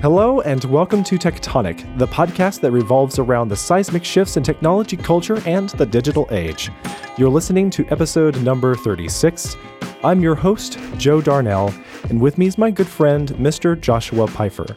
Hello, and welcome to Tectonic, the podcast that revolves around the seismic shifts in technology, culture, and the digital age. You're listening to episode number 36. I'm your host, Joe Darnell, and with me is my good friend, Mr. Joshua Pfeiffer.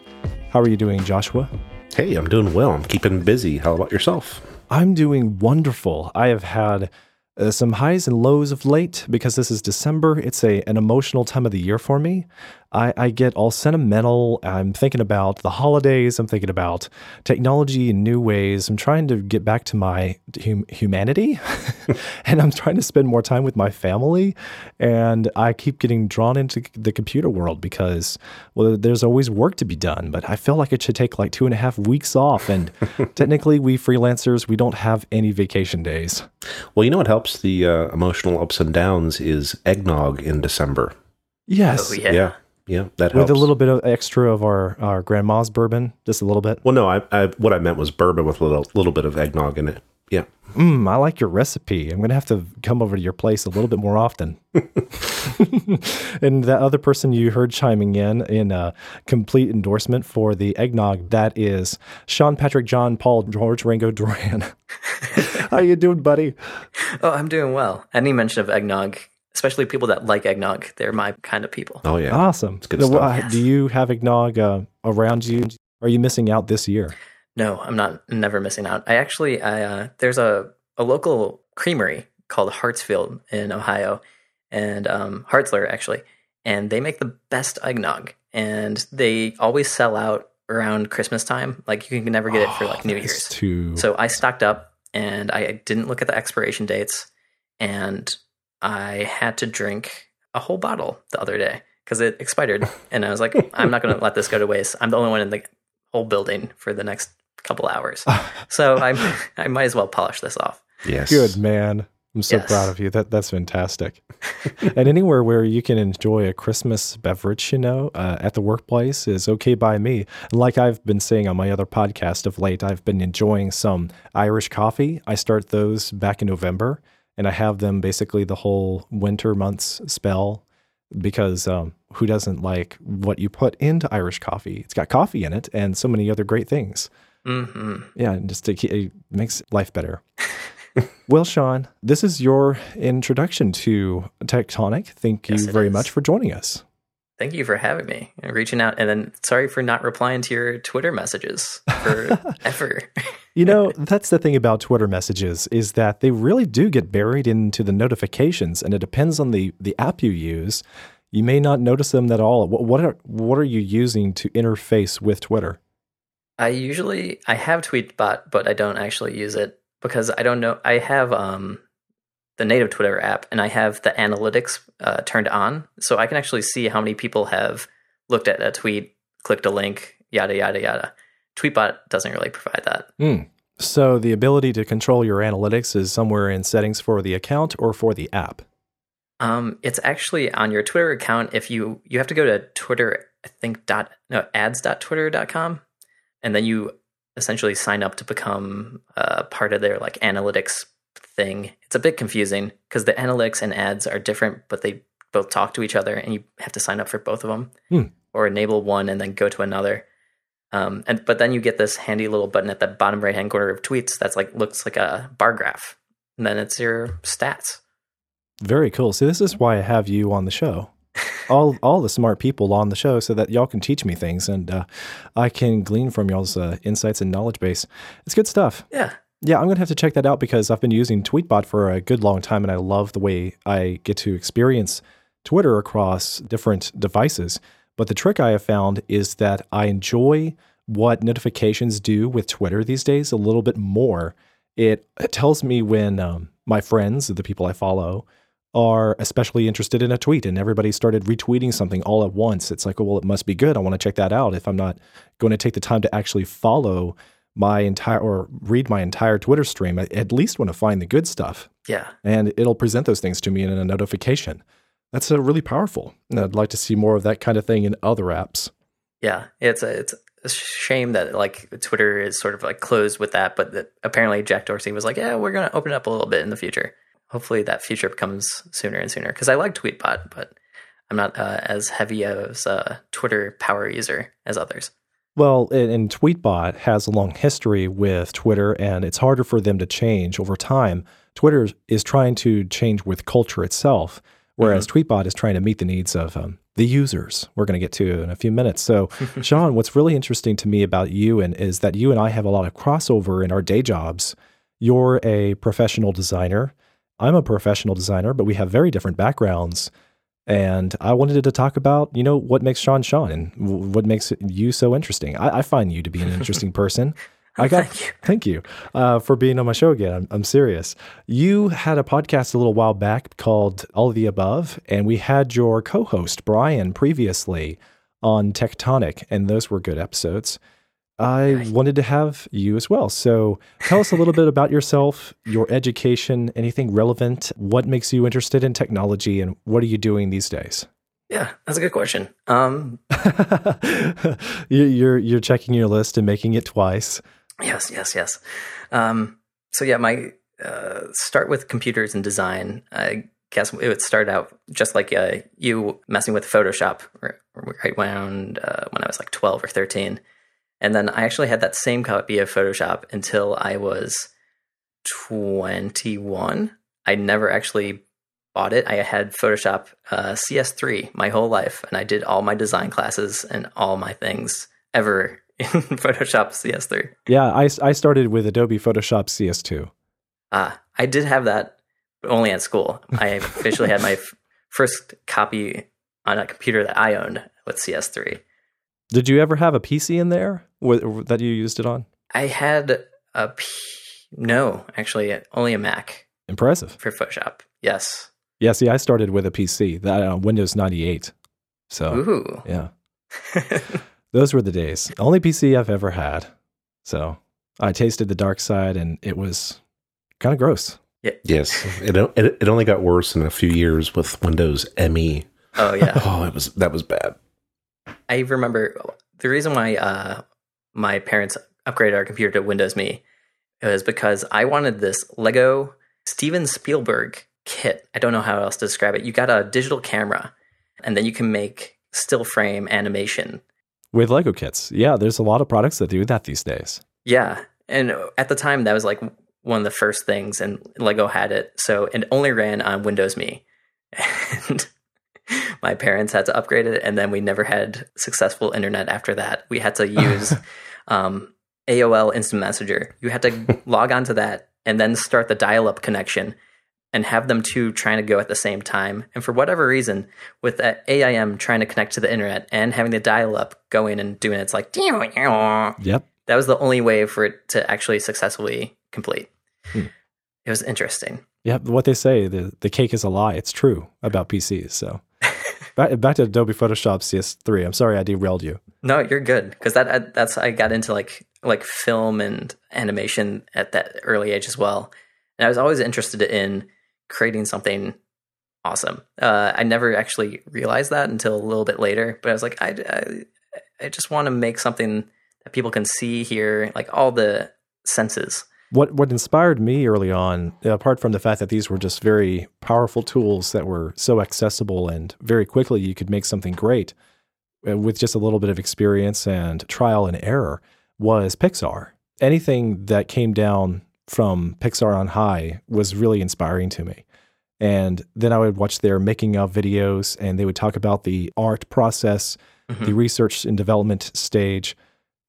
How are you doing, Joshua? Hey, I'm doing well. I'm keeping busy. How about yourself? I'm doing wonderful. I have had uh, some highs and lows of late because this is December. It's a an emotional time of the year for me. I, I get all sentimental. I'm thinking about the holidays. I'm thinking about technology in new ways. I'm trying to get back to my hum- humanity, and I'm trying to spend more time with my family. And I keep getting drawn into the computer world because well, there's always work to be done. But I feel like it should take like two and a half weeks off. And technically, we freelancers we don't have any vacation days. Well, you know what helps the uh, emotional ups and downs is eggnog in December. Yes. Oh, yeah. Yeah, yeah, that helps. with a little bit of extra of our, our grandma's bourbon, just a little bit. Well, no, I, I what I meant was bourbon with a little little bit of eggnog in it. Yeah. Mm, I like your recipe. I'm going to have to come over to your place a little bit more often. and that other person you heard chiming in in a complete endorsement for the eggnog, that is Sean Patrick John Paul George Ringo Duran. How you doing, buddy? Oh, I'm doing well. Any mention of eggnog, especially people that like eggnog, they're my kind of people. Oh yeah. Awesome. It's good Now, stuff. uh, Yes. Do you have eggnog uh, around you? Are you missing out this year? No, I'm not never missing out. I actually, I uh, there's a a local creamery called Hartsfield in Ohio, and um, Hartzler actually, and they make the best eggnog, and they always sell out around Christmas time. Like you can never get it for like New Year's. Too. So I stocked up and I didn't look at the expiration dates and I had to drink a whole bottle the other day because it expired. And I was like, I'm not going to let this go to waste. I'm the only one in the whole building for the next couple hours. So I I might as well polish this off. Yes. Good man. I'm so Yes. proud of you. That that's fantastic. and anywhere where you can enjoy a Christmas beverage, you know, uh, at the workplace is okay by me. And like I've been saying on my other podcast of late, I've been enjoying some Irish coffee. I start those back in November, and I have them basically the whole winter months spell because um, who doesn't like what you put into Irish coffee? It's got coffee in it and so many other great things. hmm Yeah, and just to, it makes life better. well, Sean, this is your introduction to Tectonic. Thank you Yes, it very is. much for joining us. Thank you for having me and reaching out. And then sorry for not replying to your Twitter messages for ever. You know, that's the thing about Twitter messages is that they really do get buried into the notifications, and it depends on the the app you use. You may not notice them at all. What, what are what are you using to interface with Twitter? I usually I have Tweetbot, but I don't actually use it because I don't know. I have um, the native Twitter app, and I have the analytics uh, turned on, so I can actually see how many people have looked at a tweet, clicked a link, yada yada yada. Tweetbot doesn't really provide that. Hmm. So the ability to control your analytics is somewhere in settings for the account or for the app. Um, it's actually on your Twitter account. If you you have to go to Twitter, I think dot no ads.twitter.com, and then you essentially sign up to become uh, part of their like analytics thing. It's a bit confusing because the analytics and ads are different, but they both talk to each other, and you have to sign up for both of them Hmm. or enable one and then go to another. Um, and but then you get this handy little button at the bottom right hand corner of tweets that's like looks like a bar graph, and then it's your stats. Very cool. See, this is why I have you on the show. All all the smart people on the show, so that y'all can teach me things, and uh, I can glean from y'all's uh, insights and knowledge base. It's good stuff. Yeah, Yeah, I'm gonna have to check that out because I've been using Tweetbot for a good long time, and I love the way I get to experience Twitter across different devices. But the trick I have found is that I enjoy what notifications do with Twitter these days a little bit more. It, it tells me when um, my friends, the people I follow, are especially interested in a tweet and everybody started retweeting something all at once. It's like, oh, well, it must be good. I want to check that out. If I'm not going to take the time to actually follow my entire or read my entire Twitter stream, I at least want to find the good stuff. yeah. And it'll present those things to me in a notification. That's uh, really powerful. And I'd like to see more of that kind of thing in other apps. Yeah, it's a it's a shame that like Twitter is sort of like closed with that, but that apparently Jack Dorsey was like, yeah, we're gonna open it up a little bit in the future. Hopefully that future comes sooner and sooner because I like Tweetbot, but I'm not uh, as heavy as a Twitter power user as others. Well, and, Tweetbot has a long history with Twitter, and it's harder for them to change over time. Twitter is trying to change with culture itself, whereas Tweetbot is trying to meet the needs of um, the users. We're going to get to in a few minutes. So, Sean, what's really interesting to me about you and is that you and I have a lot of crossover in our day jobs. You're a professional designer. I'm a professional designer, but we have very different backgrounds. And I wanted to talk about, you know, what makes Sean Sean and what makes you so interesting. I, I find you to be an interesting person. I got Thank you. thank you uh, for being on my show again. I'm, I'm serious. You had a podcast a little while back called All of the Above, and we had your co-host Brian previously on Tectonic, and those were good episodes. I wanted to have you as well. So tell us a little bit about yourself, your education, anything relevant, what makes you interested in technology, and what are you doing these days? Yeah, that's a good question. Um, You- you're you're checking your list and making it twice. yes, yes, yes. Um, so yeah, my uh, start with computers and design. I guess it would start out just like uh, you messing with Photoshop right, right around uh, when I was like twelve or thirteen, and then I actually had that same copy of Photoshop until I was twenty one. I never actually bought it. I had Photoshop uh, CS3 my whole life, and I did all my design classes and all my things ever in Photoshop CS3. Yeah, I, I started with Adobe Photoshop CS2. Uh, I did have that, but only at school. I officially had my f- first copy on a computer that I owned with CS3. Did you ever have a PC in there wh- that you used it on? I had a P- no, actually, only a Mac Impressive. for Photoshop. Yes. Yeah, see, I started with a PC, that uh, Windows 98. So, Ooh. yeah, those were the days. Only PC I've ever had. So, I tasted the dark side and it was kind of gross. Yeah. Yes, it, it it only got worse in a few years with Windows ME. oh yeah. Oh, it was that was bad. I remember the reason why uh, my parents upgraded our computer to Windows Me it was because I wanted this Lego Steven Spielberg kit. I don't know how else to describe it. You got a digital camera, and then you can make still frame animation. With Lego kits. Yeah, there's a lot of products that do that these days. Yeah, and at the time that was like one of the first things, and Lego had it. So it only ran on Windows Me, and my parents had to upgrade it, and then we never had successful internet after that. We had to use um, AOL Instant Messenger. You had to log onto that and then start the dial-up connection. And have them two trying to go at the same time. And for whatever reason, with that AIM trying to connect to the internet and having the dial up going and doing it, it's like, Yep. that was the only way for it to actually successfully complete. Hmm. It was interesting. Yeah, What they say, the, the cake is a lie. It's true about PCs. So, back, back to Adobe Photoshop CS3. I'm sorry I derailed you. No, you're good because that I- that's I got into like like film and animation at that early age as well, and I was always interested in creating something awesome. Uh, I never actually realized that until a little bit later, but I was like, I I, I just want to make something that people can see, hear, like all the senses. What what inspired me early on, apart from the fact that these were just very powerful tools that were so accessible and very quickly you could make something great uh, with just a little bit of experience and trial and error, was Pixar. Anything that came down from Pixar on high was really inspiring to me. And then I would watch their making of videos and they would talk about the art process, Mhm. the research and development stage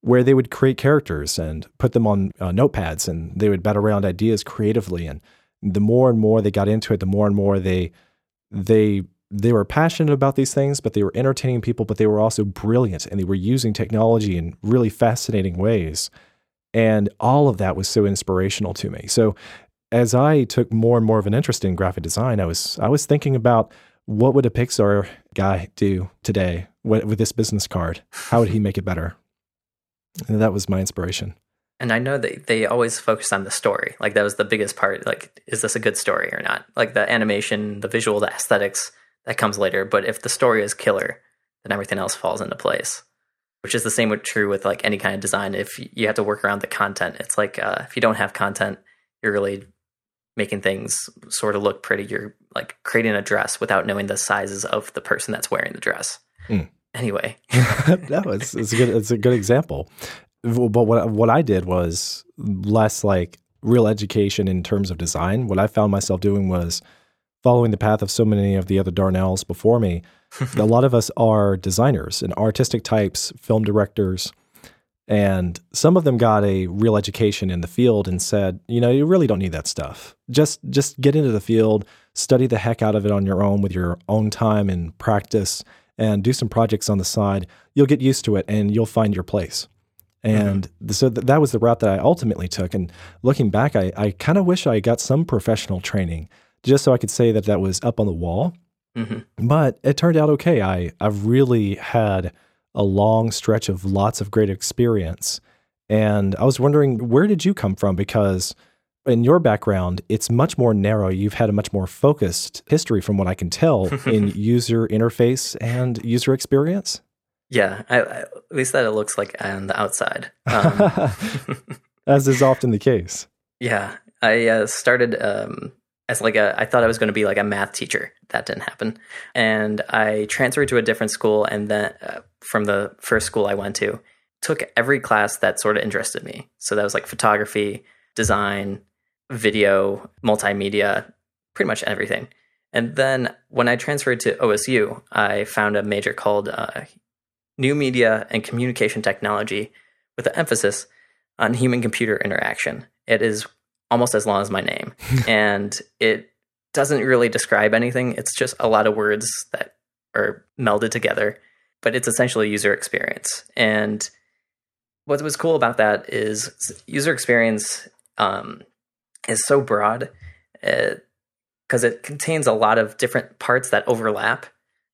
where they would create characters and put them on uh, notepads and they would bat around ideas creatively. And the more and more they got into it the more and more they they they were passionate about these things but they were entertaining people but they were also brilliant and they were using technology in really fascinating ways. And all of that was so inspirational to me. So as i took more and more of an interest in graphic design i was i was thinking about what would a pixar guy do today with this business card? How would he make it better and that was my inspiration. And I know that they always focused on the story. Like that was the biggest part. Like, is this a good story or not? Like the animation, the visual, the aesthetics that comes later. But if the story is killer, then everything else falls into place. Which is the same with true with like any kind of design. If you have to work around the content, it's like uh, if you don't have content, you're really making things sort of look pretty. You're like creating a dress without knowing the sizes of the person that's wearing the dress. Mm. Anyway. no, it's, it's a good it's a good example. But what what I did was less like real education in terms of design. What I found myself doing was following the path of so many of the other Darnells before me. a lot of us are designers and artistic types, film directors, and some of them got a real education in the field and said, you know, you really don't need that stuff. Just just get into the field, study the heck out of it on your own with your own time and practice and do some projects on the side. You'll get used to it and you'll find your place. And mm-hmm. so th- that was the route that I ultimately took. And looking back, I, I kind of wish I got some professional training just so I could say that that was up on the wall. Mm-hmm. But it turned out okay. I, I've really had a long stretch of lots of great experience. And I was wondering, where did you come from? Because in your background, it's much more narrow. You've had a much more focused history, from what I can tell, in user interface and user experience. Yeah, I, I, at least that it looks like on the outside. Um, As is often the case. Yeah, I uh, started um, as like a I thought I was going to be like a math teacher. That didn't happen, and I transferred to a different school, and then uh, from the first school I went to, took every class that sort of interested me. So that was like photography, design, video, multimedia, pretty much everything. And then when I transferred to OSU, I found a major called uh, New Media and Communication Technology with an emphasis on human computer interaction. It is almost as long as my name. and it doesn't really describe anything. It's just a lot of words that are melded together, but it's essentially user experience. And what was cool about that is user experience um, is so broad because uh, it contains a lot of different parts that overlap.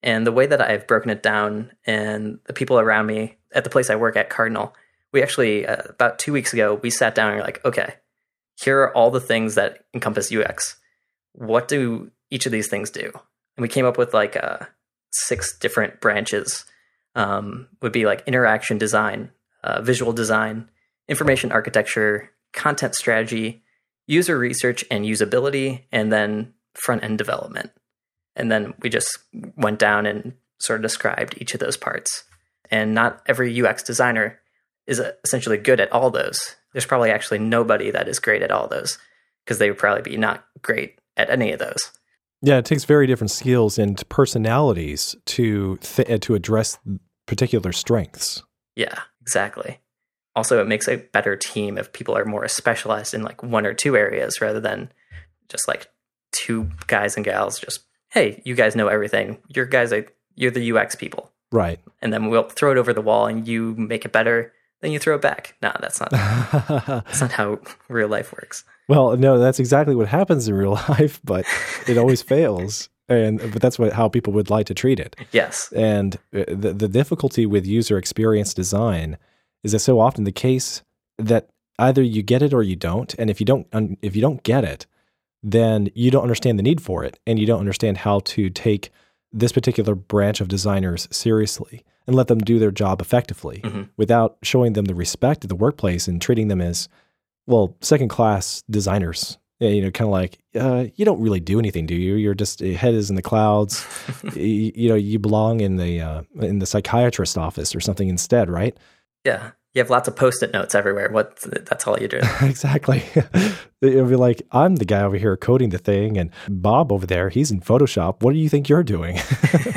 And the way that I've broken it down, and the people around me at the place I work at, Cardinal, we actually, uh, about two weeks ago, we sat down and we're like, okay, here are all the things that encompass UX. What do each of these things do? And we came up with like uh, six different branches. Um, would be like interaction design, uh, visual design, information architecture, content strategy, user research and usability, and then front end development. And then we just went down and sort of described each of those parts. And not every UX designer is essentially good at all those there's probably actually nobody that is great at all those because they would probably be not great at any of those. Yeah, it takes very different skills and personalities to th- to address particular strengths. Yeah, exactly. Also, it makes a better team if people are more specialized in like one or two areas rather than just like two guys and gals. Just hey, you guys know everything. Your guys are you're the UX people, right? And then we'll throw it over the wall and you make it better then you throw it back. No, that's not that's not how real life works. Well, no, that's exactly what happens in real life, but it always fails. And but that's what how people would like to treat it. Yes. And uh, the the difficulty with user experience design is that so often the case that either you get it or you don't, and if you don't if you don't get it, then you don't understand the need for it, and you don't understand how to take this particular branch of designers seriously and let them do their job effectively mm-hmm. without showing them the respect of the workplace and treating them as, well, second class designers. You know, kind of like, uh, you don't really do anything, do you? You're just your head is in the clouds. you, you, know, you belong in the uh, in the psychiatrist office or something instead, right? Yeah, you have lots of post-it notes everywhere. What? That's all you do. exactly. It'll be like, I'm the guy over here coding the thing, and Bob over there, he's in Photoshop. What do you think you're doing?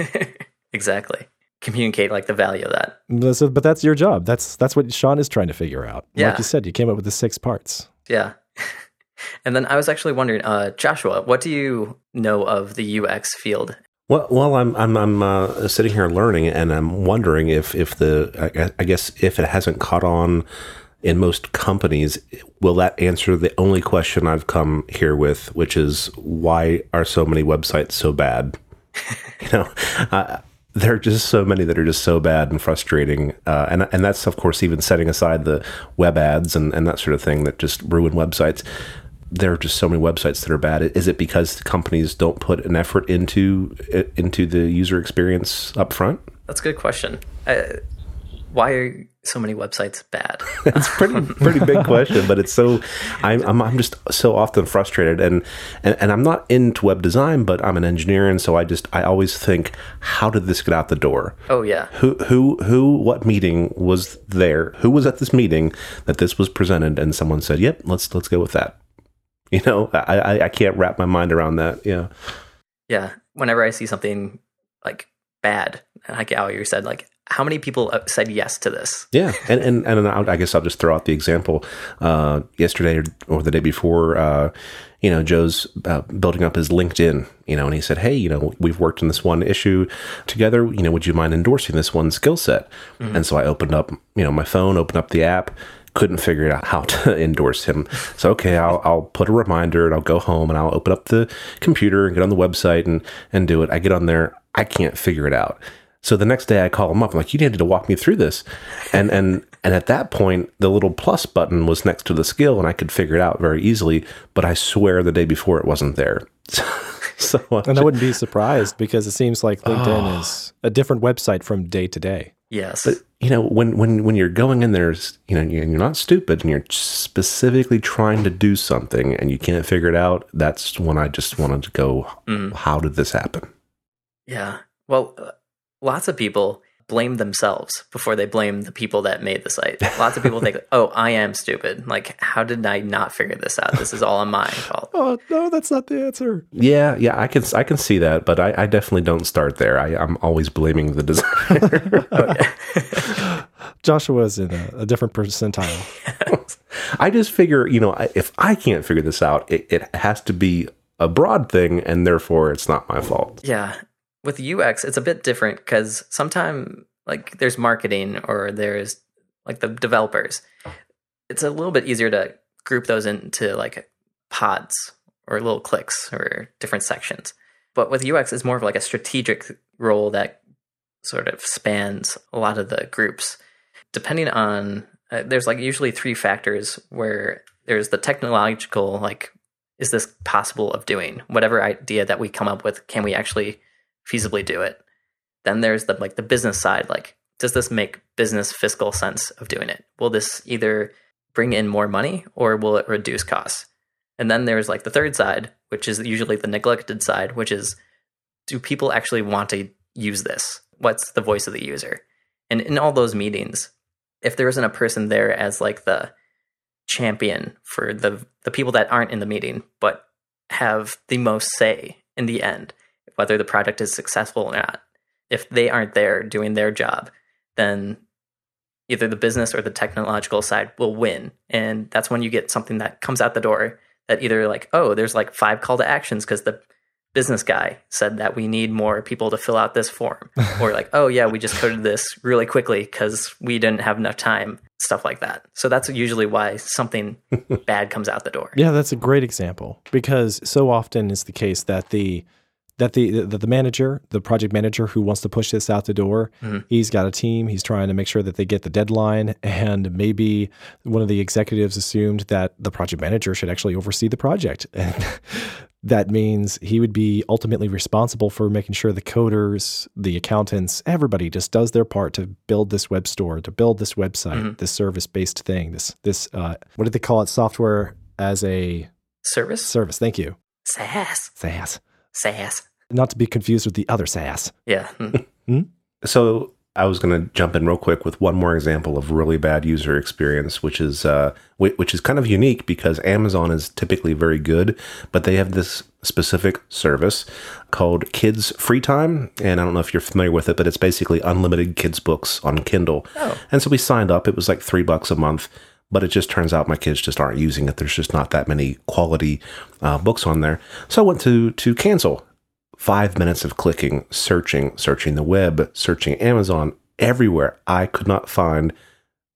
exactly communicate like the value of that. But that's your job. That's that's what Sean is trying to figure out. Yeah. Like you said, you came up with the six parts. Yeah. and then I was actually wondering, uh, Joshua, what do you know of the UX field? Well, well, I'm I'm I'm uh, sitting here learning, and I'm wondering if if the I, guess if it hasn't caught on in most companies, will that answer the only question I've come here with, which is why are so many websites so bad? you know, I, there are just so many that are just so bad and frustrating. Uh, and, and that's, of course, even setting aside the web ads and, and that sort of thing that just ruin websites. There are just so many websites that are bad. Is it because companies don't put an effort into into the user experience up front? That's a good question. I, why are so many websites bad? it's pretty pretty big question, but it's so I'm, I'm I'm just so often frustrated, and, and and I'm not into web design, but I'm an engineer, and so I just I always think, how did this get out the door? Oh yeah, Who who who? What meeting was there? Who was at this meeting that this was presented, and someone said, "Yep, let's let's go with that." You know, I I, I can't wrap my mind around that. Yeah. yeah. Whenever I see something like bad, like how you said, like how many people uh, said yes to this? Yeah, and and and I guess I'll just throw out the example. Uh, yesterday or, the day before, uh, you know, Joe's uh, building up his LinkedIn. You know, and he said, "Hey, you know, we've worked on this one issue together. You know, would you mind endorsing this one skill set?" And so I opened up, you know, my phone, opened up the app. Couldn't figure out how to endorse him. So okay, I'll I'll put a reminder and I'll go home and I'll open up the computer and get on the website and and do it. I get on there, I can't figure it out. So the next day I call him up. I'm like, you needed to walk me through this. And and and at that point, the little plus button was next to the skill and I could figure it out very easily. But I swear the day before it wasn't there. so And I wouldn't be surprised because it seems like LinkedIn ah. is a different website from day to day. Yes, you know, when when when you're going in there, you know, you're not stupid and you're specifically trying to do something and you can't figure it out. That's when I just wanted to go, Mhm. how did this happen? yeah. Well, uh, lots of people blame themselves before they blame the people that made the site. Lots of people think, "Oh, I am stupid. Like, how did I not figure this out? This is all on my fault." Oh no, that's not the answer. Yeah, yeah, I can I can see that, but I, I definitely don't start there. I, I'm always blaming the designer. Joshua's in a, a different percentile. I just figure, you know, if I can't figure this out, it, it has to be a broad thing, and therefore it's not my fault. Yeah. With UX, it's a bit different because sometimes, like, there's marketing or there's like the developers. It's a little bit easier to group those into like pods or little clicks or different sections. But with UX, it's more of like a strategic role that sort of spans a lot of the groups. Depending on, uh, there's like usually three factors where there's the technological, like, is this possible of doing? Whatever idea that we come up with, can we actually feasibly do it? Then there's the like the business side, like, does this make business fiscal sense of doing it? Will this either bring in more money or will it reduce costs? And then there's like the third side, which is usually the neglected side, which is do people actually want to use this? What's the voice of the user? And in all those meetings, if there isn't a person there as like the champion for the the people that aren't in the meeting but have the most say in the end, whether the project is successful or not, if they aren't there doing their job, then either the business or the technological side will win. And that's when you get something that comes out the door that either like, oh, there's like five call to actions because the business guy said that we need more people to fill out this form. or like, oh yeah, we just coded this really quickly because we didn't have enough time, stuff like that. So that's usually why something bad comes out the door. Yeah, that's a great example because so often is the case that the that the the, the manager, the project manager who wants to push this out the door, Mhm. he's got a team. He's trying to make sure that they get the deadline, and maybe one of the executives assumed that the project manager should actually oversee the project, and that means he would be ultimately responsible for making sure the coders, the accountants, everybody just does their part to build this web store, to build this website, Mhm. this service based thing, this this uh, what did they call it? Software as a Service? service. Thank you. SaaS. SaaS. SaaS. Not to be confused with the other SaaS. Yeah. Mm. So I was going to jump in real quick with one more example of really bad user experience, which is uh, which is kind of unique because Amazon is typically very good, but they have this specific service called Kids Free Time, and I don't know if you're familiar with it, but it's basically unlimited kids books on Kindle. Oh. And so we signed up. It was like three bucks a month. But it just turns out my kids just aren't using it. There's just not that many quality uh, books on there. So I went to to cancel five minutes of clicking, searching, searching the web, searching Amazon, everywhere. I could not find,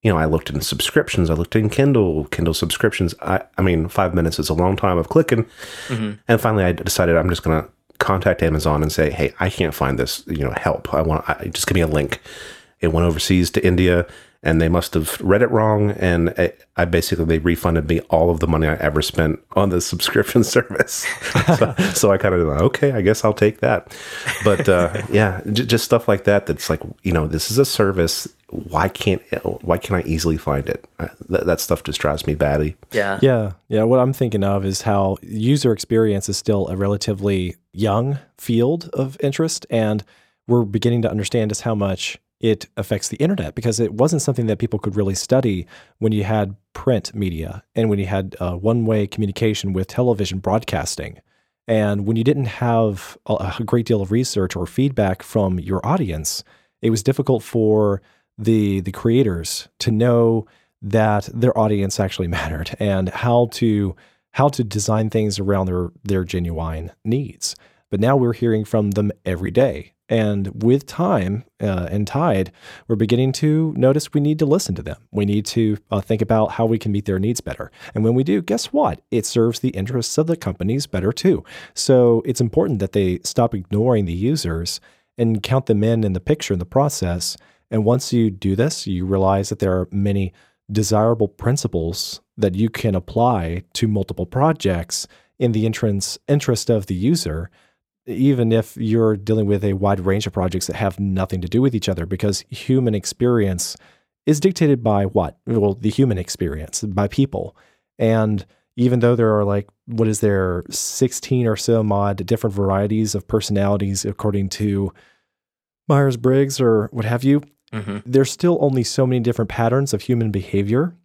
you know, I looked in subscriptions, I looked in Kindle, Kindle subscriptions. I, I mean, five minutes is a long time of clicking. Mhm. And finally, I decided I'm just going to contact Amazon and say, hey, I can't find this, you know, help. I want, I, just give me a link. It went overseas to India and they must have read it wrong. And I, I basically they refunded me all of the money I ever spent on the subscription service. so, so, I kind of like, okay, I guess I'll take that. But uh, yeah, j- just stuff like that. That's like you know, this is a service. Why can't why can't I easily find it? Uh, that, that stuff just drives me batty. Yeah, yeah, yeah. What I'm thinking of is how user experience is still a relatively young field of interest, and we're beginning to understand just how much it affects the internet because it wasn't something that people could really study when you had print media and when you had uh, one way communication with television broadcasting. And when you didn't have a, a great deal of research or feedback from your audience, it was difficult for the the creators to know that their audience actually mattered and how to how to design things around their their genuine needs. But now we're hearing from them every day and with time uh, and tide, we're beginning to notice we need to listen to them. We need to uh, think about how we can meet their needs better. And when we do, guess what? It serves the interests of the companies better too. So it's important that they stop ignoring the users and count them in in the picture in the process. And once you do this, you realize that there are many desirable principles that you can apply to multiple projects in the entrance interest of the user even if you're dealing with a wide range of projects that have nothing to do with each other, because human experience is dictated by what? Well, the human experience by people. And even though there are like, what is there, 16 or so mod different varieties of personalities according to Myers Briggs or what have you, mm-hmm. there's still only so many different patterns of human behavior.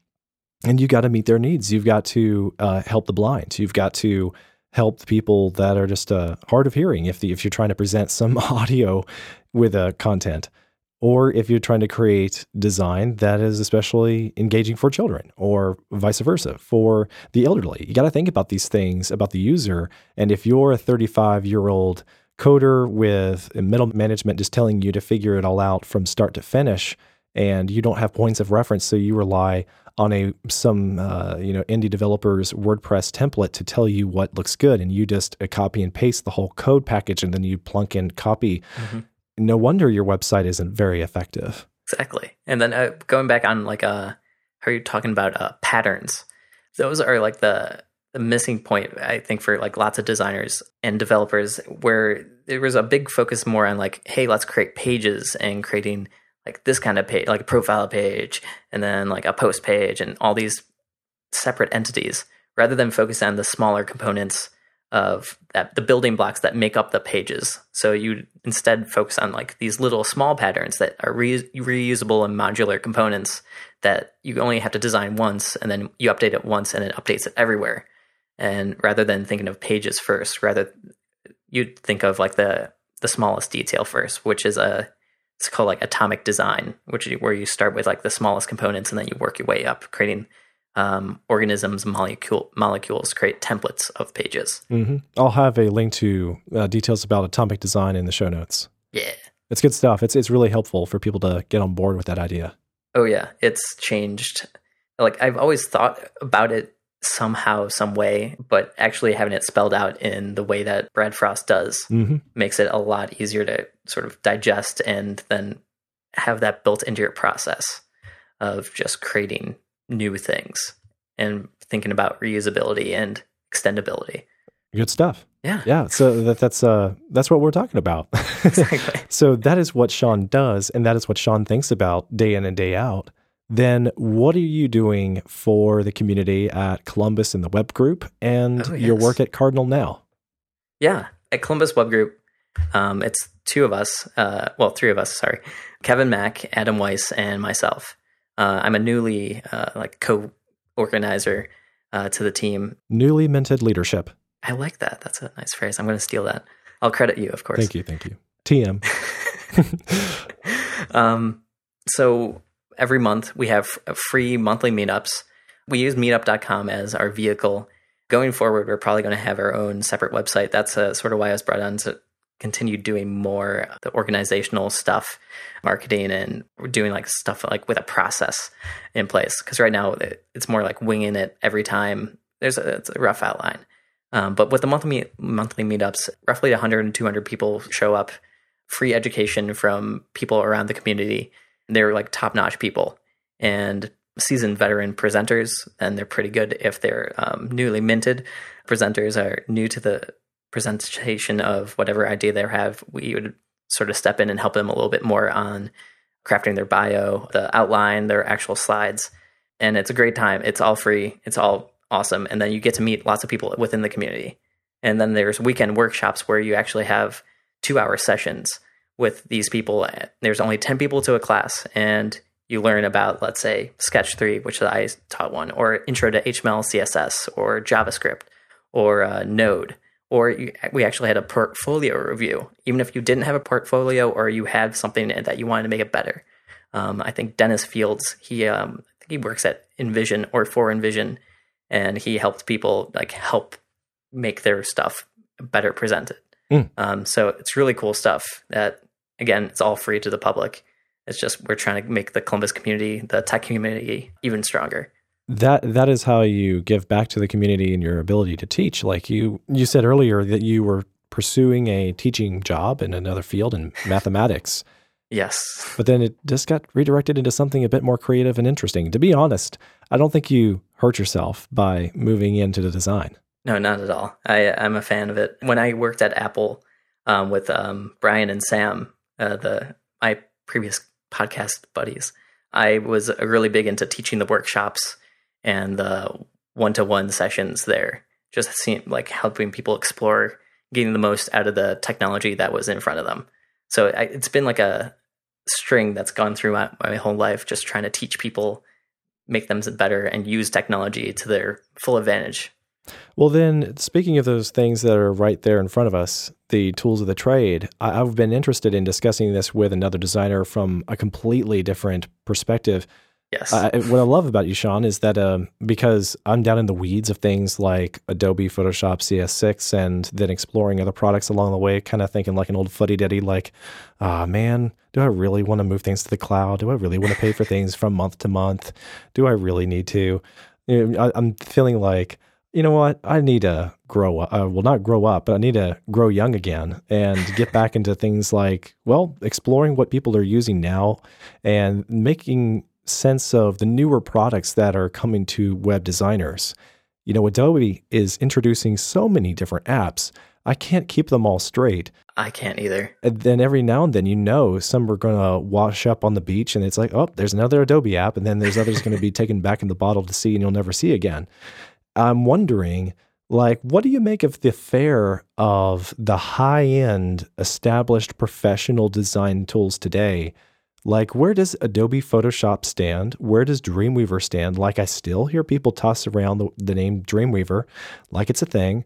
And you got to meet their needs. You've got to uh, help the blind. You've got to help people that are just uh, hard of hearing if the, if you're trying to present some audio with a content or if you're trying to create design that is especially engaging for children or vice versa for the elderly. You got to think about these things about the user. And if you're a 35 year old coder with middle management just telling you to figure it all out from start to finish and you don't have points of reference so you rely on a some uh, you know indie developer's WordPress template to tell you what looks good, and you just uh, copy and paste the whole code package, and then you plunk in copy. Mm-hmm. No wonder your website isn't very effective. Exactly. And then uh, going back on like uh, how you're talking about uh, patterns, those are like the the missing point I think for like lots of designers and developers where there was a big focus more on like hey let's create pages and creating like this kind of page, like a profile page, and then like a post page, and all these separate entities, rather than focus on the smaller components of that, the building blocks that make up the pages. So you instead focus on like these little small patterns that are re- reusable and modular components that you only have to design once, and then you update it once, and it updates it everywhere. And rather than thinking of pages first, rather you'd think of like the the smallest detail first, which is a it's called like atomic design, which is where you start with like the smallest components and then you work your way up, creating um, organisms, molecule molecules, create templates of pages. Mm-hmm. I'll have a link to uh, details about atomic design in the show notes. Yeah, it's good stuff. It's it's really helpful for people to get on board with that idea. Oh yeah, it's changed. Like I've always thought about it somehow, some way, but actually having it spelled out in the way that Brad Frost does mm-hmm. makes it a lot easier to sort of digest and then have that built into your process of just creating new things and thinking about reusability and extendability. Good stuff. Yeah. Yeah. So that, that's uh that's what we're talking about. exactly. so that is what Sean does, and that is what Sean thinks about day in and day out then what are you doing for the community at Columbus in the web group and oh, yes. your work at Cardinal now? Yeah, at Columbus Web Group, um, it's two of us, uh, well, three of us, sorry, Kevin Mack, Adam Weiss, and myself. Uh, I'm a newly uh, like co-organizer uh, to the team. Newly minted leadership. I like that. That's a nice phrase. I'm going to steal that. I'll credit you, of course. Thank you. Thank you. TM. um, so every month we have free monthly meetups. We use meetup.com as our vehicle. Going forward, we're probably going to have our own separate website. That's uh, sort of why I was brought on to continue doing more the organizational stuff, marketing, and doing like stuff like with a process in place. Because right now it's more like winging it every time. There's a, it's a rough outline. Um, but with the monthly monthly meetups, roughly 100 and 200 people show up, free education from people around the community they're like top notch people. and seasoned veteran presenters, and they're pretty good if they're um, newly minted. Presenters are new to the presentation of whatever idea they have. We would sort of step in and help them a little bit more on crafting their bio, the outline, their actual slides. And it's a great time. It's all free. It's all awesome. And then you get to meet lots of people within the community. And then there's weekend workshops where you actually have two hour sessions with these people. There's only 10 people to a class, and you learn about, let's say, Sketch 3, which I taught one, or Intro to HTML, CSS, or JavaScript, or uh, Node. Or you, we actually had a portfolio review. Even if you didn't have a portfolio or you had something that you wanted to make it better. Um, I think Dennis Fields, he um, I think he works at InVision or for InVision, and he helped people like help make their stuff better presented. Mm. Um, so it's really cool stuff that again, it's all free to the public. It's just we're trying to make the Columbus community, the tech community, even stronger. That that is how you give back to the community and your ability to teach. Like you you said earlier that you were pursuing a teaching job in another field in mathematics. Yes. But then it just got redirected into something a bit more creative and interesting. To be honest, I don't think you hurt yourself by moving into the design. No, not at all. I, I'm a fan of it. When I worked at Apple um, with um, Brian and Sam, uh, the my previous podcast buddies, I was really big into teaching the workshops and the one-to-one sessions there. Just seeing like helping people explore, getting the most out of the technology that was in front of them. So I, it's been like a string that's gone through my, my whole life, just trying to teach people, make them better, and use technology to their full advantage. Well, then, speaking of those things that are right there in front of us, the tools of the trade, I, have been interested in discussing this with another designer from a completely different perspective. Yes. Uh, what I love about you, Sean, is that um, because I'm down in the weeds of things like Adobe Photoshop CS6 and then exploring other products along the way, kind of thinking like an old fuddy duddy, like, ah, oh, man, do I really want to move things to the cloud? Do I really want to pay for things from month to month? Do I really need to? You know, I, I'm feeling like, you know what? I need to grow up. Uh, well, not grow up, but I need to grow young again and get back into things like, well, exploring what people are using now and making sense of the newer products that are coming to web designers. You know, Adobe is introducing so many different apps. I can't keep them all straight. I can't either. And then every now and then, you know, some are going to wash up on the beach and it's like, oh, there's another Adobe app. And then there's others going to be taken back in the bottle to see and you'll never see again. I'm wondering, like, what do you make of the fare of the high end established professional design tools today? Like, where does Adobe Photoshop stand? Where does Dreamweaver stand? Like, I still hear people toss around the, the name Dreamweaver like it's a thing.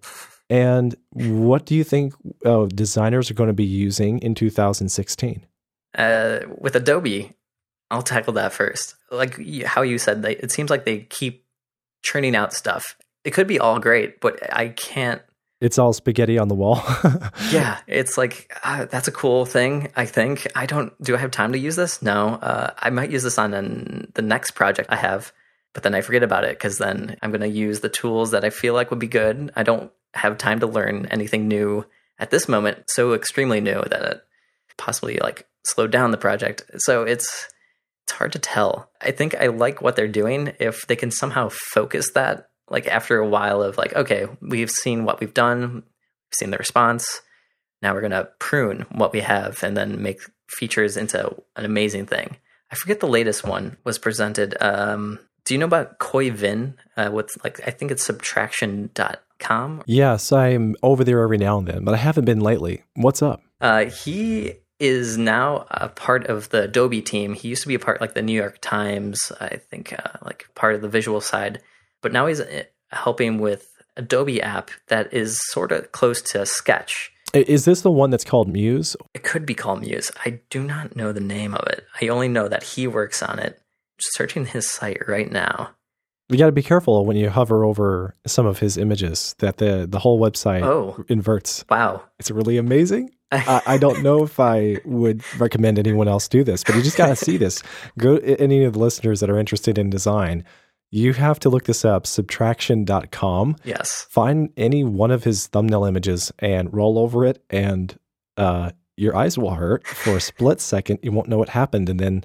And what do you think uh, designers are going to be using in 2016? Uh, with Adobe, I'll tackle that first. Like how you said, they, it seems like they keep churning out stuff. It could be all great, but I can't it's all spaghetti on the wall. yeah, it's like uh, that's a cool thing. I think I don't. Do I have time to use this? No. Uh, I might use this on an, the next project I have, but then I forget about it because then I'm going to use the tools that I feel like would be good. I don't have time to learn anything new at this moment. So extremely new that it possibly like slowed down the project. So it's it's hard to tell. I think I like what they're doing if they can somehow focus that like after a while of like, okay, we've seen what we've done, we've seen the response. Now we're going to prune what we have and then make features into an amazing thing. I forget the latest one was presented. Um, do you know about Khoi Vinh? Uh, with like, I think it's subtraction.com. Yes, I'm over there every now and then, but I haven't been lately. What's up? Uh, he is now a part of the Adobe team. He used to be a part like the New York Times, I think, uh, like part of the visual side but now he's uh, helping with Adobe app that is sort of close to Sketch. Is this the one that's called Muse? It could be called Muse. I do not know the name of it. I only know that he works on it. Just searching his site right now. You got to be careful when you hover over some of his images that the the whole website oh, inverts. Wow, it's really amazing. I, I, don't know if I would recommend anyone else do this, but you just got to see this. Go any of the listeners that are interested in design you have to look this up subtraction.com. Yes. Find any one of his thumbnail images and roll over it, and uh, your eyes will hurt for a split second. You won't know what happened. And then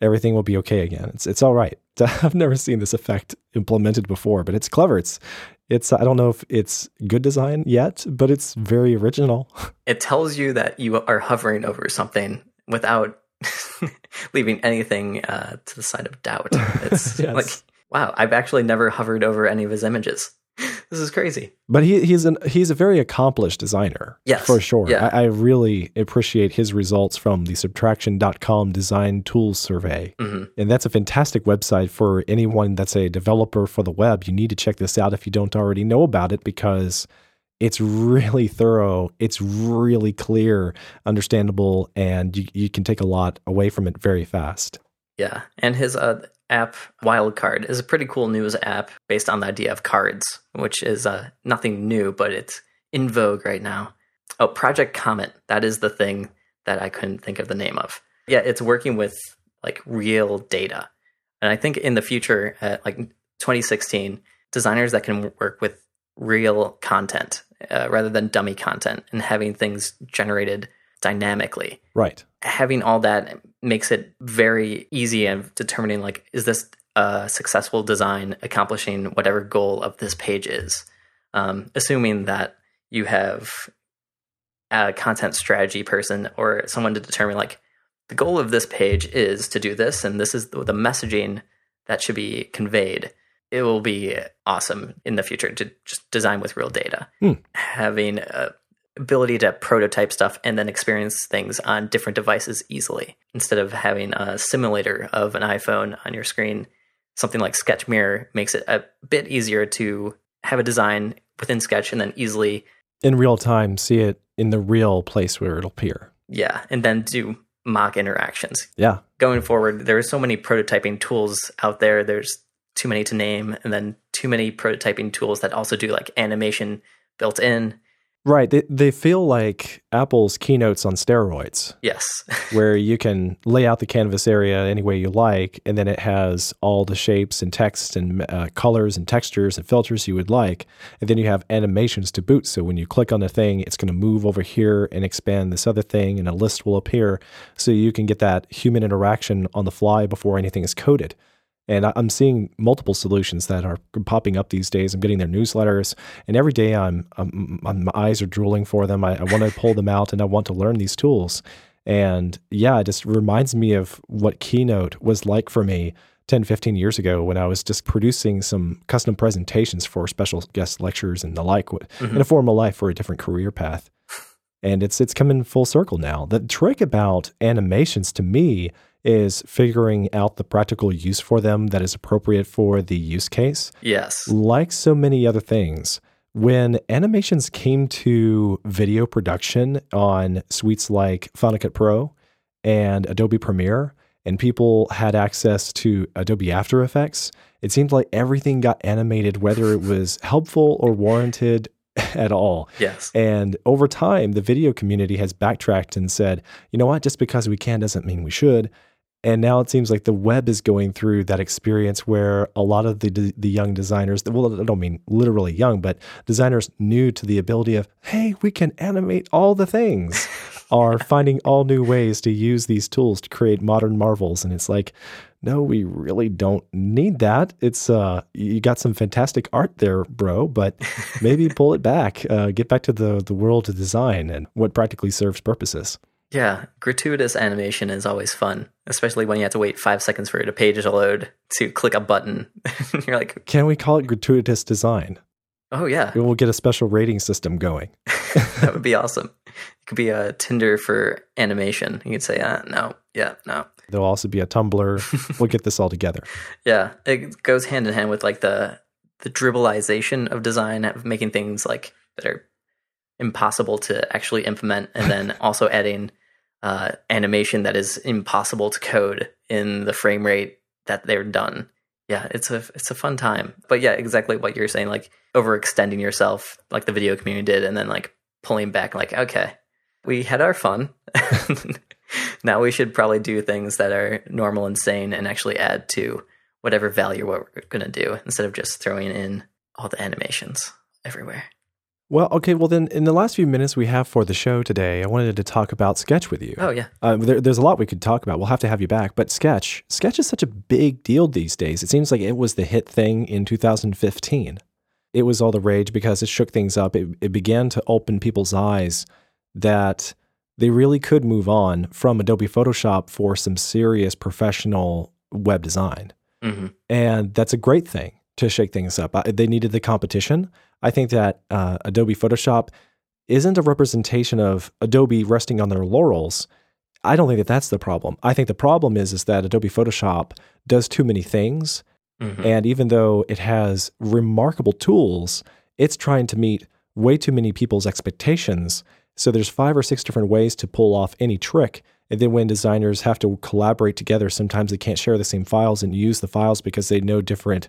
everything will be okay again. It's it's all right. I've never seen this effect implemented before, but it's clever. It's it's I don't know if it's good design yet, but it's very original. It tells you that you are hovering over something without leaving anything uh, to the side of doubt. It's Yes. like wow, I've actually never hovered over any of his images. This is crazy. But he he's an he's a very accomplished designer. Yes. For sure. Yeah. I, I really appreciate his results from the subtraction.com design tools survey. hmm And that's a fantastic website for anyone that's a developer for the web. You need to check this out if you don't already know about it because it's really thorough. It's really clear, understandable, and you, you can take a lot away from it very fast. Yeah, and his uh, app Wildcard is a pretty cool news app based on the idea of cards, which is uh, nothing new, but it's in vogue right now. Oh, Project Comet. That is the thing that I couldn't think of the name of. Yeah, it's working with like real data, and I think in the future, uh, like 2016, designers that can work with real content uh, rather than dummy content and having things generated dynamically Right. having all that makes it very easy of determining like is this a successful design accomplishing whatever goal of this page is um, assuming that you have a content strategy person or someone to determine like the goal of this page is to do this and this is the the messaging that should be conveyed it will be awesome in the future to just design with real data Hmm. having a ability to prototype stuff and then experience things on different devices easily instead of having a simulator of an iphone on your screen something like sketch mirror makes it a bit easier to have a design within sketch and then easily In real time, see it in the real place where it'll appear. yeah and then do mock interactions Yeah. going forward, there are so many prototyping tools out there. There's too many to name, and then too many prototyping tools that also do like animation built in. Right. They, they feel like Apple's keynotes on steroids. Yes, where you can lay out the canvas area any way you like, and then it has all the shapes and text and uh, colors and textures and filters you would like. And then you have animations to boot. So when you click on the thing, it's going to move over here and expand this other thing, and a list will appear. So you can get that human interaction on the fly before anything is coded. And I'm seeing multiple solutions that are popping up these days. I'm getting their newsletters, and every day I'm, I'm, I'm my eyes are drooling for them. I, I want to pull them out, and I want to learn these tools. And yeah, it just reminds me of what Keynote was like for me 10, 15 years ago when I was just producing some custom presentations for special guest lectures and the like Mhm. in a formal life for a different career path. And it's it's coming full circle now. The trick about animations to me is figuring out the practical use for them that is appropriate for the use case yes, like so many other things, when animations came to video production on suites like Final Cut Pro and Adobe Premiere, and people had access to Adobe After Effects, it seemed like everything got animated, whether it was helpful or warranted at all. yes, And over time, the video community has backtracked and said, you know what, just because we can doesn't mean we should. And now it seems like the web is going through that experience where a lot of the the young designers, well, I don't mean literally young, but designers new to the ability of, hey, we can animate all the things, are finding all new ways to use these tools to create modern marvels. And it's like, no, we really don't need that. It's uh, you got some fantastic art there, bro, but maybe pull it back, uh, get back to the the world of design and what practically serves purposes. yeah. Gratuitous animation is always fun, especially when you have to wait five seconds for a page to load to click a button. You're like, Can we call it gratuitous design? oh yeah, We'll get a special rating system going. that would be awesome. It could be a Tinder for animation. You could say, uh, no, yeah, no. There'll also be a Tumblr. we'll get this all together. Yeah, it goes hand in hand with like the the dribbleization of design, of making things like that are impossible to actually implement, and then also adding uh, animation that is impossible to code in the frame rate that they're done. Yeah, it's a it's a fun time. But yeah, exactly what you're saying, like overextending yourself, like the video community did, and then like pulling back, like okay, we had our fun. now we should probably do things that are normal and sane and actually add to whatever value what we're going to do instead of just throwing in all the animations everywhere. Well, okay. Well, then, in the last few minutes we have for the show today, I wanted to talk about Sketch with you. Oh yeah. Uh, there, there's a lot we could talk about. We'll have to have you back. But Sketch, Sketch is such a big deal these days. It seems like it was the hit thing in 2015. It was all the rage because it shook things up. It, it began to open people's eyes that they really could move on from Adobe Photoshop for some serious professional web design. hmm And that's a great thing to shake things up. Uh, They needed the competition. I think that uh, Adobe Photoshop isn't a representation of Adobe resting on their laurels. I don't think that that's the problem. I think the problem is is that Adobe Photoshop does too many things, hmm and even though it has remarkable tools, it's trying to meet way too many people's expectations. So there's five or six different ways to pull off any trick. And then when designers have to collaborate together, sometimes they can't share the same files and use the files because they know different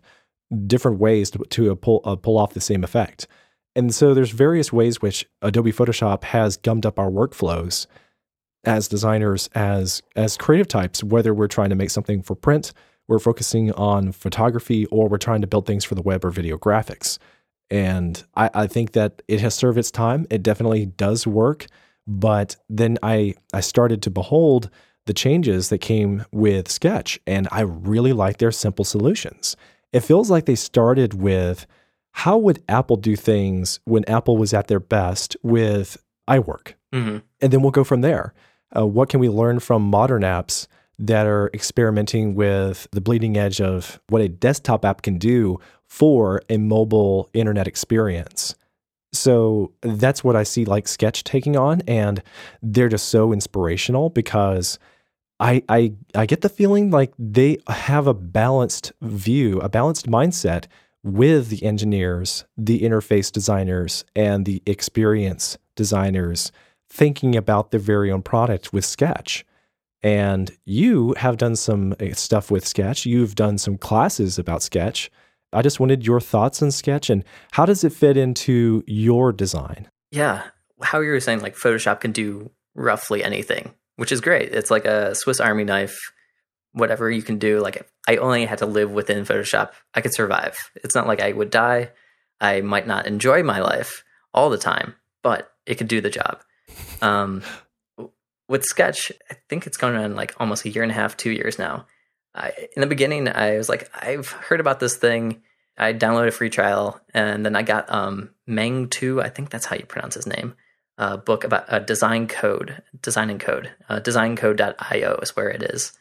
different ways to, to uh, pull uh, pull off the same effect. And so there's various ways which Adobe Photoshop has gummed up our workflows as designers, as as creative types, whether we're trying to make something for print, we're focusing on photography, or we're trying to build things for the web or video graphics. And I, I think that it has served its time. It definitely does work. But then I I started to behold the changes that came with Sketch, and I really like their simple solutions. It feels like they started with how would Apple do things when Apple was at their best with iWork? hmm and then we'll go from there. Uh, what can we learn from modern apps that are experimenting with the bleeding edge of what a desktop app can do for a mobile internet experience? So that's what I see like Sketch taking on, and they're just so inspirational because I I I get the feeling like they have a balanced view, a balanced mindset with the engineers, the interface designers, and the experience designers thinking about their very own product with Sketch. And you have done some uh, stuff with Sketch. You've done some classes about Sketch. I just wanted your thoughts on Sketch and how does it fit into your design? Yeah. How you were saying, like Photoshop can do roughly anything, which is great. It's like a Swiss Army knife. Whatever you can do, like if I only had to live within Photoshop, I could survive. It's not like I would die. I might not enjoy my life all the time, but it could do the job. Um, with Sketch, I think it's going on like almost a year and a half, two years now. I, in the beginning, I was like, I've heard about this thing. I downloaded a free trial, and then I got um, Meng To. I think that's how you pronounce his name. A book about uh, design code, design and code. Uh, designcode.io is where it is,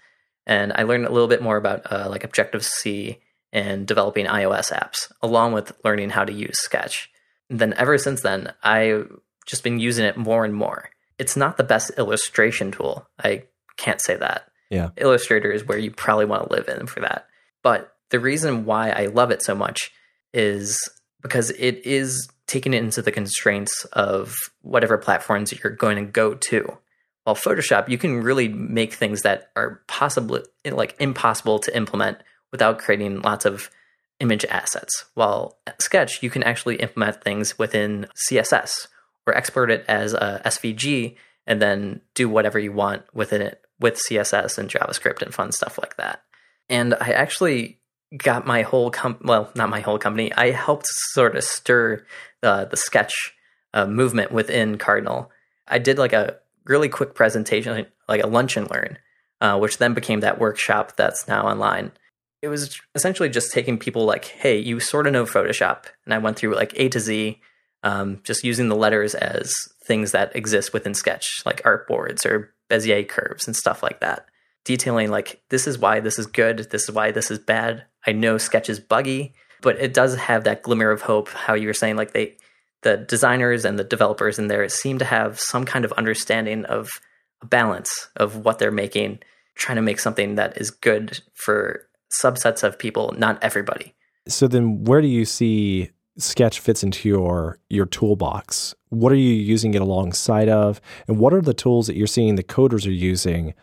and I learned a little bit more about uh, like Objective C and developing iOS apps, along with learning how to use Sketch. And then ever since then, I've just been using it more and more. It's not the best illustration tool. I can't say that. Yeah. Illustrator is where you probably want to live in for that. But the reason why I love it so much is because it is taking it into the constraints of whatever platforms you're going to go to. While Photoshop, you can really make things that are possibly like impossible to implement without creating lots of image assets. While Sketch, you can actually implement things within CSS or export it as a SVG and then do whatever you want within it with CSS and JavaScript and fun stuff like that. And I actually got my whole com well, not my whole company. I helped sort of stir the the sketch uh, movement within Cardinal. I did like a really quick presentation, like a lunch and learn, uh, which then became that workshop that's now online. It was essentially just taking people like, hey, you sort of know Photoshop, and I went through like A to Z, um, just using the letters as things that exist within Sketch, like artboards or Bezier curves and stuff like that. Detailing like this is why this is good, this is why this is bad. I know Sketch is buggy, but it does have that glimmer of hope. How you were saying, like they, the designers and the developers in there seem to have some kind of understanding of a balance of what they're making, trying to make something that is good for subsets of people, not everybody. So then where do you see Sketch fits into your your toolbox? What are you using it alongside of? And what are the tools that you're seeing the coders are using?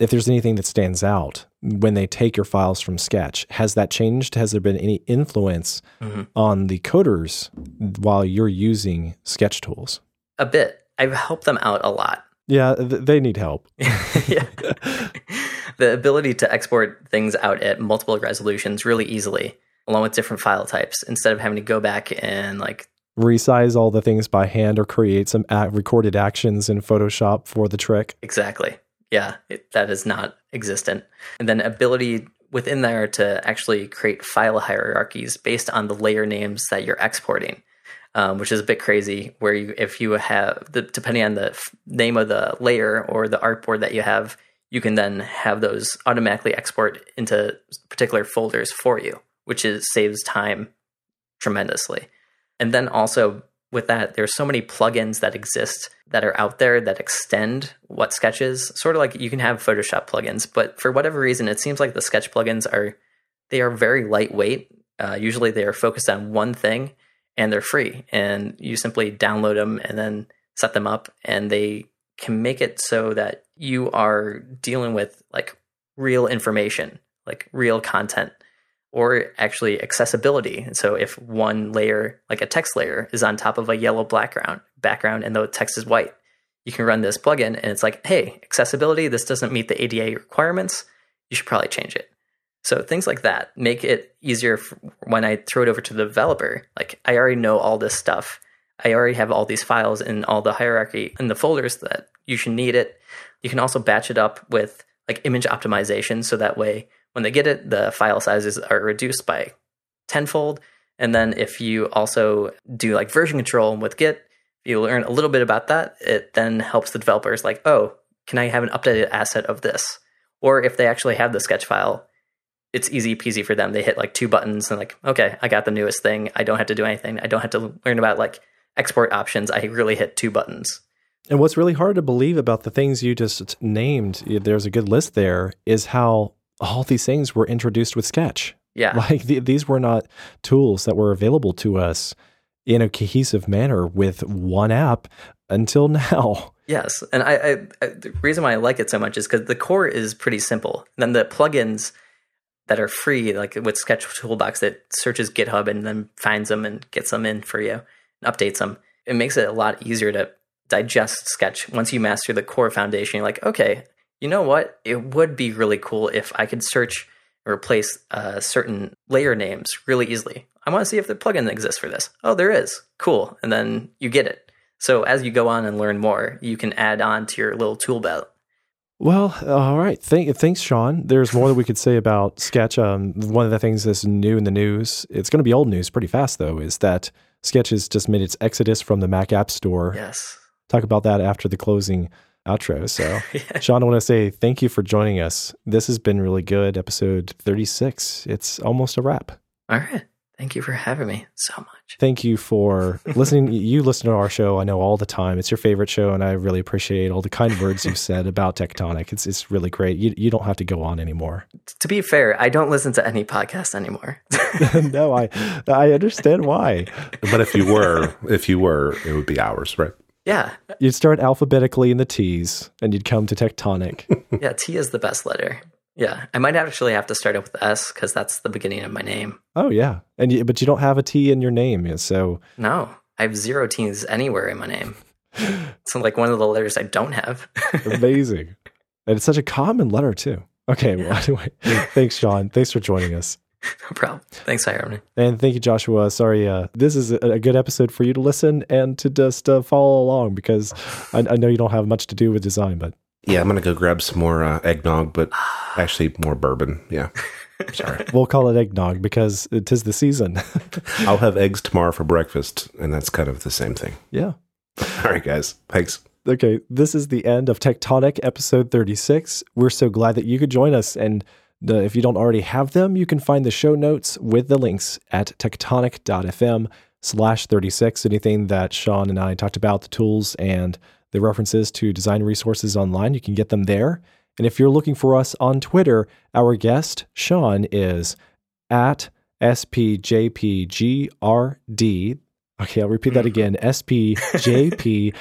If there's anything that stands out when they take your files from Sketch, has that changed? Has there been any influence Mhm. on the coders while you're using Sketch tools? A bit. I've helped them out a lot. Yeah, th- they need help. yeah. the ability to export things out at multiple resolutions really easily, along with different file types, instead of having to go back and like resize all the things by hand or create some recorded actions in Photoshop for the trick. Exactly. Yeah, it, that is not existent. And then ability within there to actually create file hierarchies based on the layer names that you're exporting, um, which is a bit crazy. Where you, if you have the depending on the f- name of the layer or the artboard that you have, you can then have those automatically export into particular folders for you, which is saves time tremendously. And then also with that, there's so many plugins that exist that are out there that extend what Sketch is. Sort of like you can have Photoshop plugins, but for whatever reason, it seems like the Sketch plugins are they are very lightweight. Uh, usually, they are focused on one thing, and they're free. And you simply download them and then set them up, and they can make it so that you are dealing with like real information, like real content or actually accessibility. And so if one layer, like a text layer, is on top of a yellow background background and the text is white, you can run this plugin and it's like, hey, accessibility, this doesn't meet the ADA requirements. You should probably change it. So things like that make it easier when I throw it over to the developer. Like I already know all this stuff. I already have all these files in all the hierarchy in the folders that you should need it. You can also batch it up with like image optimization so that way when they get it, the file sizes are reduced by tenfold. And then if you also do like version control with Git, you learn a little bit about that. It then helps the developers like, oh, can I have an updated asset of this? Or if they actually have the sketch file, it's easy peasy for them. They hit like two buttons and like, okay, I got the newest thing. I don't have to do anything. I don't have to learn about like export options. I really hit two buttons. And what's really hard to believe about the things you just named, there's a good list there, is how all these things were introduced with Sketch. Yeah. Like the, these were not tools that were available to us in a cohesive manner with one app until now. Yes. And I, I, I the reason why I like it so much is because the core is pretty simple. And then the plugins that are free, like with Sketch Toolbox that searches GitHub and then finds them and gets them in for you and updates them, it makes it a lot easier to digest Sketch. Once you master the core foundation, you're like, okay, you know what? It would be really cool if I could search and replace uh, certain layer names really easily. I want to see if the plugin exists for this. Oh, there is. Cool. And then you get it. So as you go on and learn more, you can add on to your little tool belt. Well, all right. Thank, thanks, Sean. There's more that we could say about Sketch. Um, one of the things that's new in the news, it's going to be old news pretty fast, though, is that Sketch has just made its exodus from the Mac App Store. Yes. Talk about that after the closing outro. So, yeah. Sean, I want to say thank you for joining us. This has been really good. Episode 36. It's almost a wrap. All right. Thank you for having me so much. Thank you for listening. you listen to our show, I know all the time. It's your favorite show, and I really appreciate all the kind words you've said about Tectonic. It's it's really great. You you don't have to go on anymore. To be fair, I don't listen to any podcast anymore. no, I I understand why. But if you were, if you were, it would be ours, right? Yeah. You'd start alphabetically in the T's and you'd come to tectonic. yeah, T is the best letter. Yeah. I might actually have to start it with S because that's the beginning of my name. Oh, yeah. And you, But you don't have a T in your name. So. No, I have zero T's anywhere in my name. it's like one of the letters I don't have. Amazing. And it's such a common letter, too. Okay. Well, anyway, thanks, Sean. Thanks for joining us. No problem. Thanks for having me. And thank you, Joshua. Sorry, uh, this is a, a, good episode for you to listen and to just uh, follow along because I, I, know you don't have much to do with design, but yeah, I'm gonna go grab some more uh, eggnog, but actually more bourbon. Yeah. Sorry. we'll call it eggnog because it is the season. I'll have eggs tomorrow for breakfast, and that's kind of the same thing. Yeah. All right, guys. Thanks. Okay, this is the end of Tectonic episode 36. We're so glad that you could join us and the, if you don't already have them, you can find the show notes with the links at tectonic.fm slash 36. Anything that Sean and I talked about, the tools and the references to design resources online, you can get them there. And if you're looking for us on Twitter, our guest, Sean, is at SPJPGRD. Okay, I'll repeat that mm-hmm. again SPJPGRD.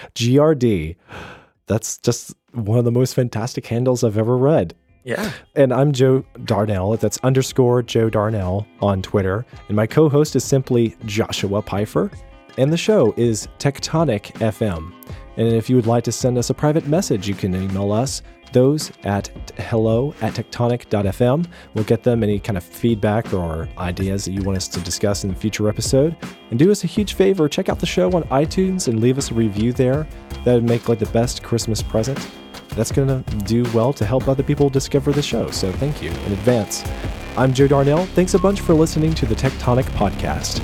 That's just one of the most fantastic handles I've ever read. Yeah. And I'm Joe Darnell. That's underscore Joe Darnell on Twitter. And my co host is simply Joshua Pfeiffer. And the show is Tectonic FM. And if you would like to send us a private message, you can email us those at hello at tectonic.fm. We'll get them any kind of feedback or ideas that you want us to discuss in the future episode. And do us a huge favor, check out the show on iTunes and leave us a review there. That would make like the best Christmas present. That's going to do well to help other people discover the show. So thank you in advance. I'm Joe Darnell. Thanks a bunch for listening to the Tectonic Podcast.